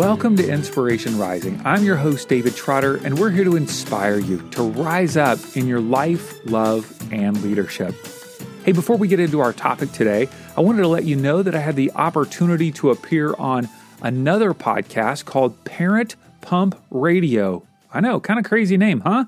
Welcome to Inspiration Rising. I'm your host, David Trotter, and we're here to inspire you to rise up in your life, love, and leadership. Hey, before we get into our topic today, I wanted to let you know that I had the opportunity to appear on another podcast called Parent Pump Radio. I know, kind of crazy name, huh?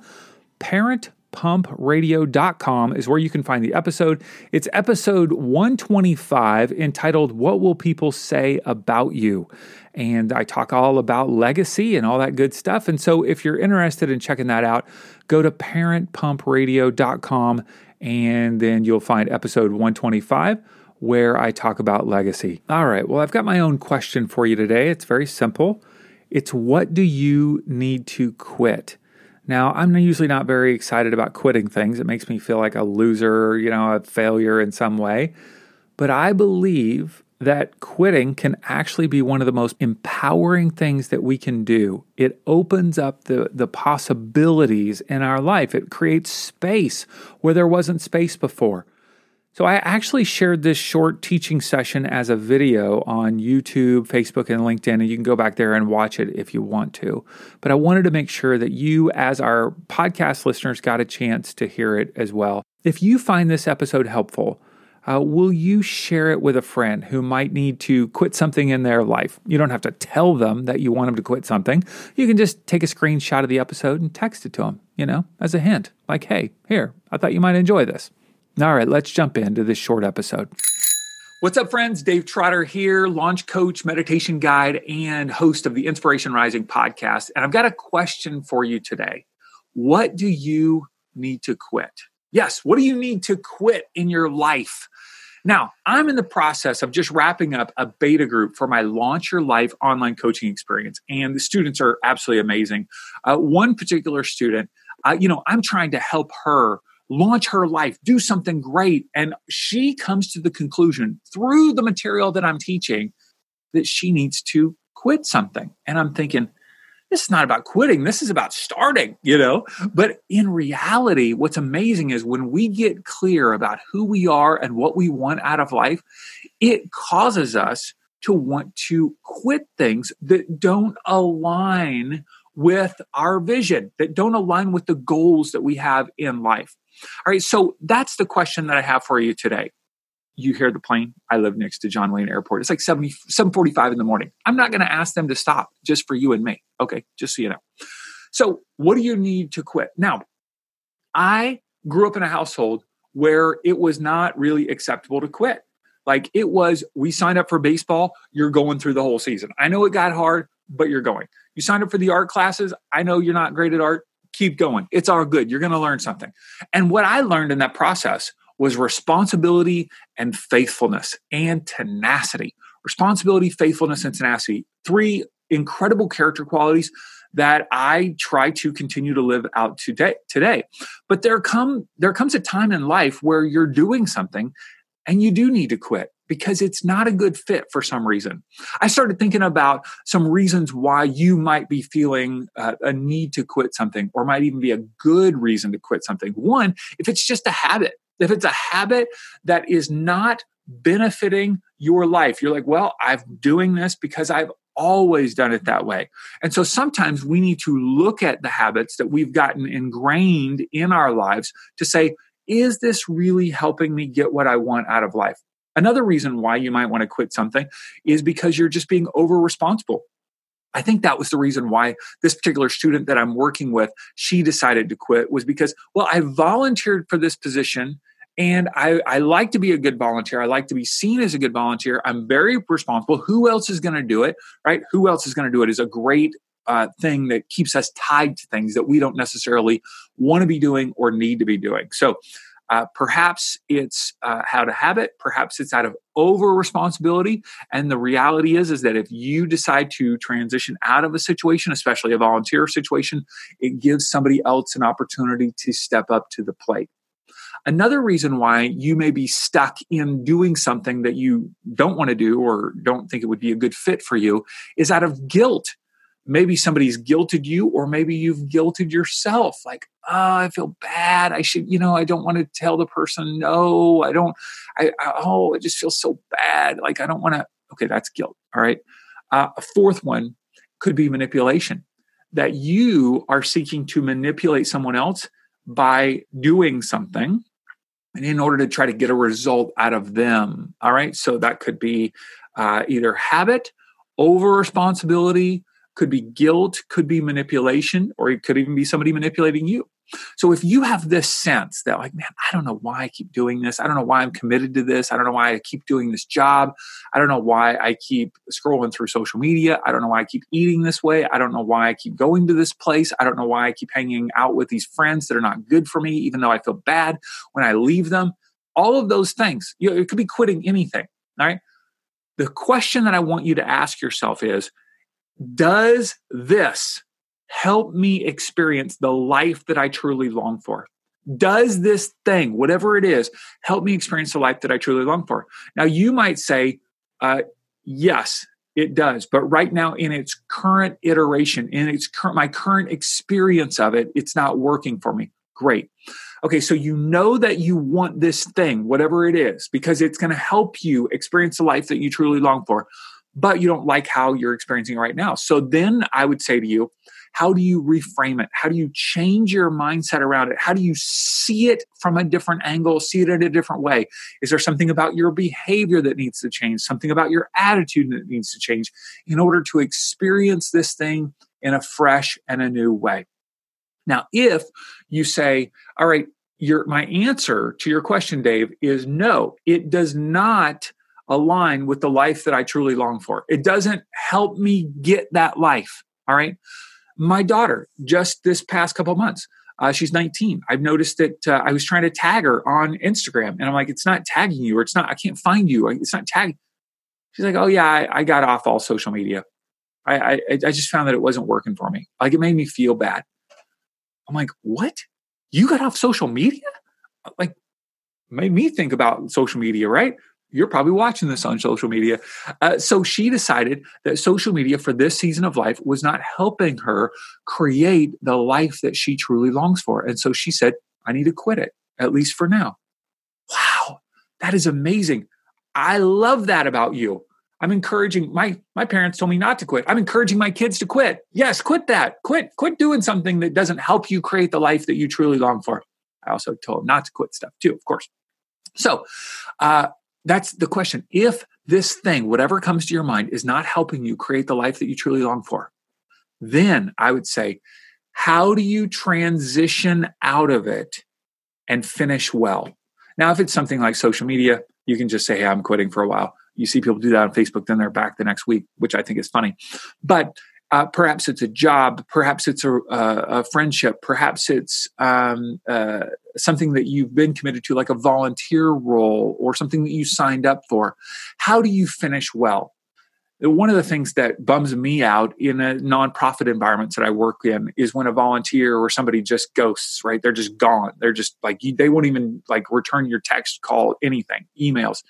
Parent pumpradio.com is where you can find the episode. It's episode 125 entitled What Will People Say About You? And I talk all about legacy and all that good stuff. And so if you're interested in checking that out, go to parentpumpradio.com and then you'll find episode 125 where I talk about legacy. All right, well, I've got my own question for you today. It's very simple. It's what do you need to quit? Now, I'm usually not very excited about quitting things. It makes me feel like a loser, you know, a failure in some way. But I believe that quitting can actually be one of the most empowering things that we can do. It opens up the, the possibilities in our life, it creates space where there wasn't space before. So, I actually shared this short teaching session as a video on YouTube, Facebook, and LinkedIn, and you can go back there and watch it if you want to. But I wanted to make sure that you, as our podcast listeners, got a chance to hear it as well. If you find this episode helpful, uh, will you share it with a friend who might need to quit something in their life? You don't have to tell them that you want them to quit something. You can just take a screenshot of the episode and text it to them, you know, as a hint. Like, hey, here, I thought you might enjoy this. All right, let's jump into this short episode. What's up, friends? Dave Trotter here, launch coach, meditation guide, and host of the Inspiration Rising podcast. And I've got a question for you today. What do you need to quit? Yes, what do you need to quit in your life? Now, I'm in the process of just wrapping up a beta group for my Launch Your Life online coaching experience, and the students are absolutely amazing. Uh, one particular student, uh, you know, I'm trying to help her launch her life, do something great. And she comes to the conclusion through the material that I'm teaching that she needs to quit something. And I'm thinking, this is not about quitting. This is about starting, you know? But in reality, what's amazing is when we get clear about who we are and what we want out of life, it causes us to want to quit things that don't align with our vision, that don't align with the goals that we have in life. All right, so that's the question that I have for you today. You hear the plane. I live next to John Wayne Airport. It's like 70, 745 in the morning. I'm not going to ask them to stop just for you and me. Okay, just so you know. So, what do you need to quit? Now, I grew up in a household where it was not really acceptable to quit. Like it was, we signed up for baseball, you're going through the whole season. I know it got hard, but you're going. You signed up for the art classes. I know you're not great at art, keep going. It's all good. You're going to learn something. And what I learned in that process was responsibility and faithfulness and tenacity. Responsibility, faithfulness, and tenacity. Three incredible character qualities that I try to continue to live out today today. But there come there comes a time in life where you're doing something and you do need to quit because it's not a good fit for some reason. I started thinking about some reasons why you might be feeling uh, a need to quit something or might even be a good reason to quit something. One, if it's just a habit, if it's a habit that is not benefiting your life, you're like, well, I'm doing this because I've always done it that way. And so sometimes we need to look at the habits that we've gotten ingrained in our lives to say, is this really helping me get what I want out of life? Another reason why you might want to quit something is because you're just being over responsible. I think that was the reason why this particular student that I'm working with, she decided to quit was because, well, I volunteered for this position and I, I like to be a good volunteer. I like to be seen as a good volunteer. I'm very responsible. Who else is going to do it? Right? Who else is going to do it is a great uh, thing that keeps us tied to things that we don't necessarily want to be doing or need to be doing. So uh, perhaps it's uh, out of habit, perhaps it's out of over responsibility. And the reality is, is that if you decide to transition out of a situation, especially a volunteer situation, it gives somebody else an opportunity to step up to the plate. Another reason why you may be stuck in doing something that you don't want to do or don't think it would be a good fit for you is out of guilt maybe somebody's guilted you or maybe you've guilted yourself like oh i feel bad i should you know i don't want to tell the person no i don't i, I oh it just feels so bad like i don't want to okay that's guilt all right uh, a fourth one could be manipulation, that you are seeking to manipulate someone else by doing something and in order to try to get a result out of them. All right. So that could be uh, either habit, over responsibility, could be guilt, could be manipulation, or it could even be somebody manipulating you. So if you have this sense that, like, man, I don't know why I keep doing this. I don't know why I'm committed to this. I don't know why I keep doing this job. I don't know why I keep scrolling through social media. I don't know why I keep eating this way. I don't know why I keep going to this place. I don't know why I keep hanging out with these friends that are not good for me, even though I feel bad when I leave them. All of those things. You know, it could be quitting anything. All right. The question that I want you to ask yourself is Does this help me experience the life that I truly long for? Does this thing, whatever it is, help me experience the life that I truly long for? Now, you might say, uh, yes, it does. But right now, in its current iteration, in its my current experience of it, it's not working for me. Great. Okay, so you know that you want this thing, whatever it is, because it's going to help you experience the life that you truly long for, but you don't like how you're experiencing it right now. So then I would say to you, how do you reframe it? How do you change your mindset around it? How do you see it from a different angle, see it in a different way? Is there something about your behavior that needs to change, something about your attitude that needs to change in order to experience this thing in a fresh and a new way? Now, if you say, all right, your my answer to your question, Dave, is no, it does not align with the life that I truly long for. It doesn't help me get that life. All right my daughter just this past couple months. Uh, she's 19. I've noticed that uh, I was trying to tag her on Instagram, and I'm like, it's not tagging you, or it's not. I can't find you. It's not tagging. She's like, oh yeah, I, I got off all social media. I, I I just found that it wasn't working for me. Like it made me feel bad. I'm like, what? You got off social media? Like, made me think about social media, right? You're probably watching this on social media. Uh, so she decided that social media for this season of life was not helping her create the life that she truly longs for. And so she said, I need to quit it, at least for now. Wow, that is amazing. I love that about you. I'm encouraging my my parents told me not to quit. I'm encouraging my kids to quit. Yes, quit that. Quit quit doing something that doesn't help you create the life that you truly long for. I also told them not to quit stuff too, of course. So, uh, that's the question. If this thing, whatever comes to your mind, is not helping you create the life that you truly long for, then I would say, how do you transition out of it and finish well? Now, if it's something like social media, you can just say, hey, I'm quitting for a while. You see people do that on Facebook, then they're back the next week, which I think is funny. But uh, perhaps it's a job, perhaps it's a, a friendship, perhaps it's um, uh, something that you've been committed to, like a volunteer role or something that you signed up for. How do you finish well? One of the things that bums me out in a nonprofit environment that I work in is when a volunteer or somebody just ghosts, right? They're just gone. They're just like, they won't even like return your text, call, anything, emails.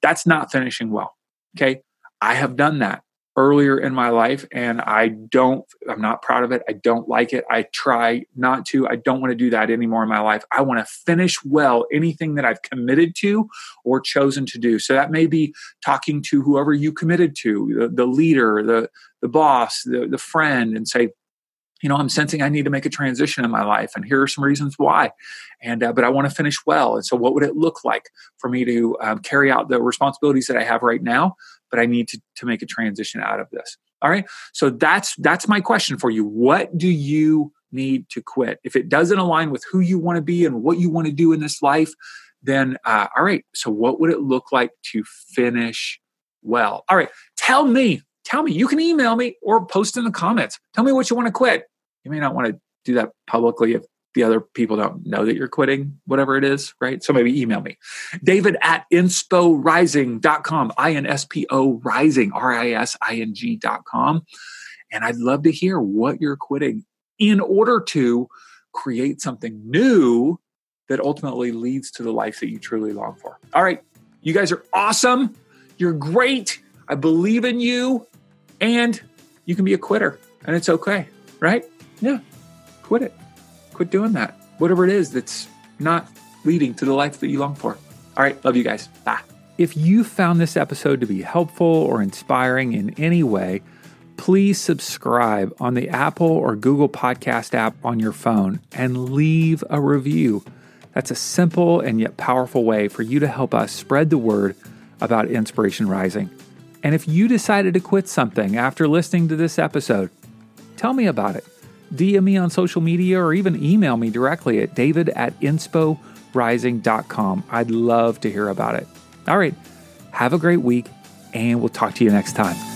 That's not finishing well. Okay. I have done that earlier in my life and I don't, I'm not proud of it. I don't like it. I try not to. I don't want to do that anymore in my life. I want to finish well anything that I've committed to or chosen to do. So that may be talking to whoever you committed to, the, the leader, the, the boss, the, the friend, and say, you know i'm sensing i need to make a transition in my life and here are some reasons why and uh, but i want to finish well and so what would it look like for me to um, carry out the responsibilities that i have right now but I need to, to make a transition out of this. All right. So that's that's my question for you. What do you need to quit? If it doesn't align with who you want to be and what you want to do in this life, then uh, all right. So what would it look like to finish well? All right. Tell me. Tell me. You can email me or post in the comments. Tell me what you want to quit. You may not want to do that publicly if the other people don't know that you're quitting, whatever it is, right? So maybe email me. David at insporising.com, I N S P O rising, R I S I N G.com. And I'd love to hear what you're quitting in order to create something new that ultimately leads to the life that you truly long for. All right. You guys are awesome. You're great. I believe in you. And you can be a quitter and it's okay, right? Yeah. Quit it quit doing that. Whatever it is that's not leading to the life that you long for. All right. Love you guys. Bye. If you found this episode to be helpful or inspiring in any way, please subscribe on the Apple or Google Podcast app on your phone and leave a review. That's a simple and yet powerful way for you to help us spread the word about Inspiration Rising. And if you decided to quit something after listening to this episode, tell me about it. DM me on social media or even email me directly at david at insporising.com. I'd love to hear about it. All right, have a great week, and we'll talk to you next time.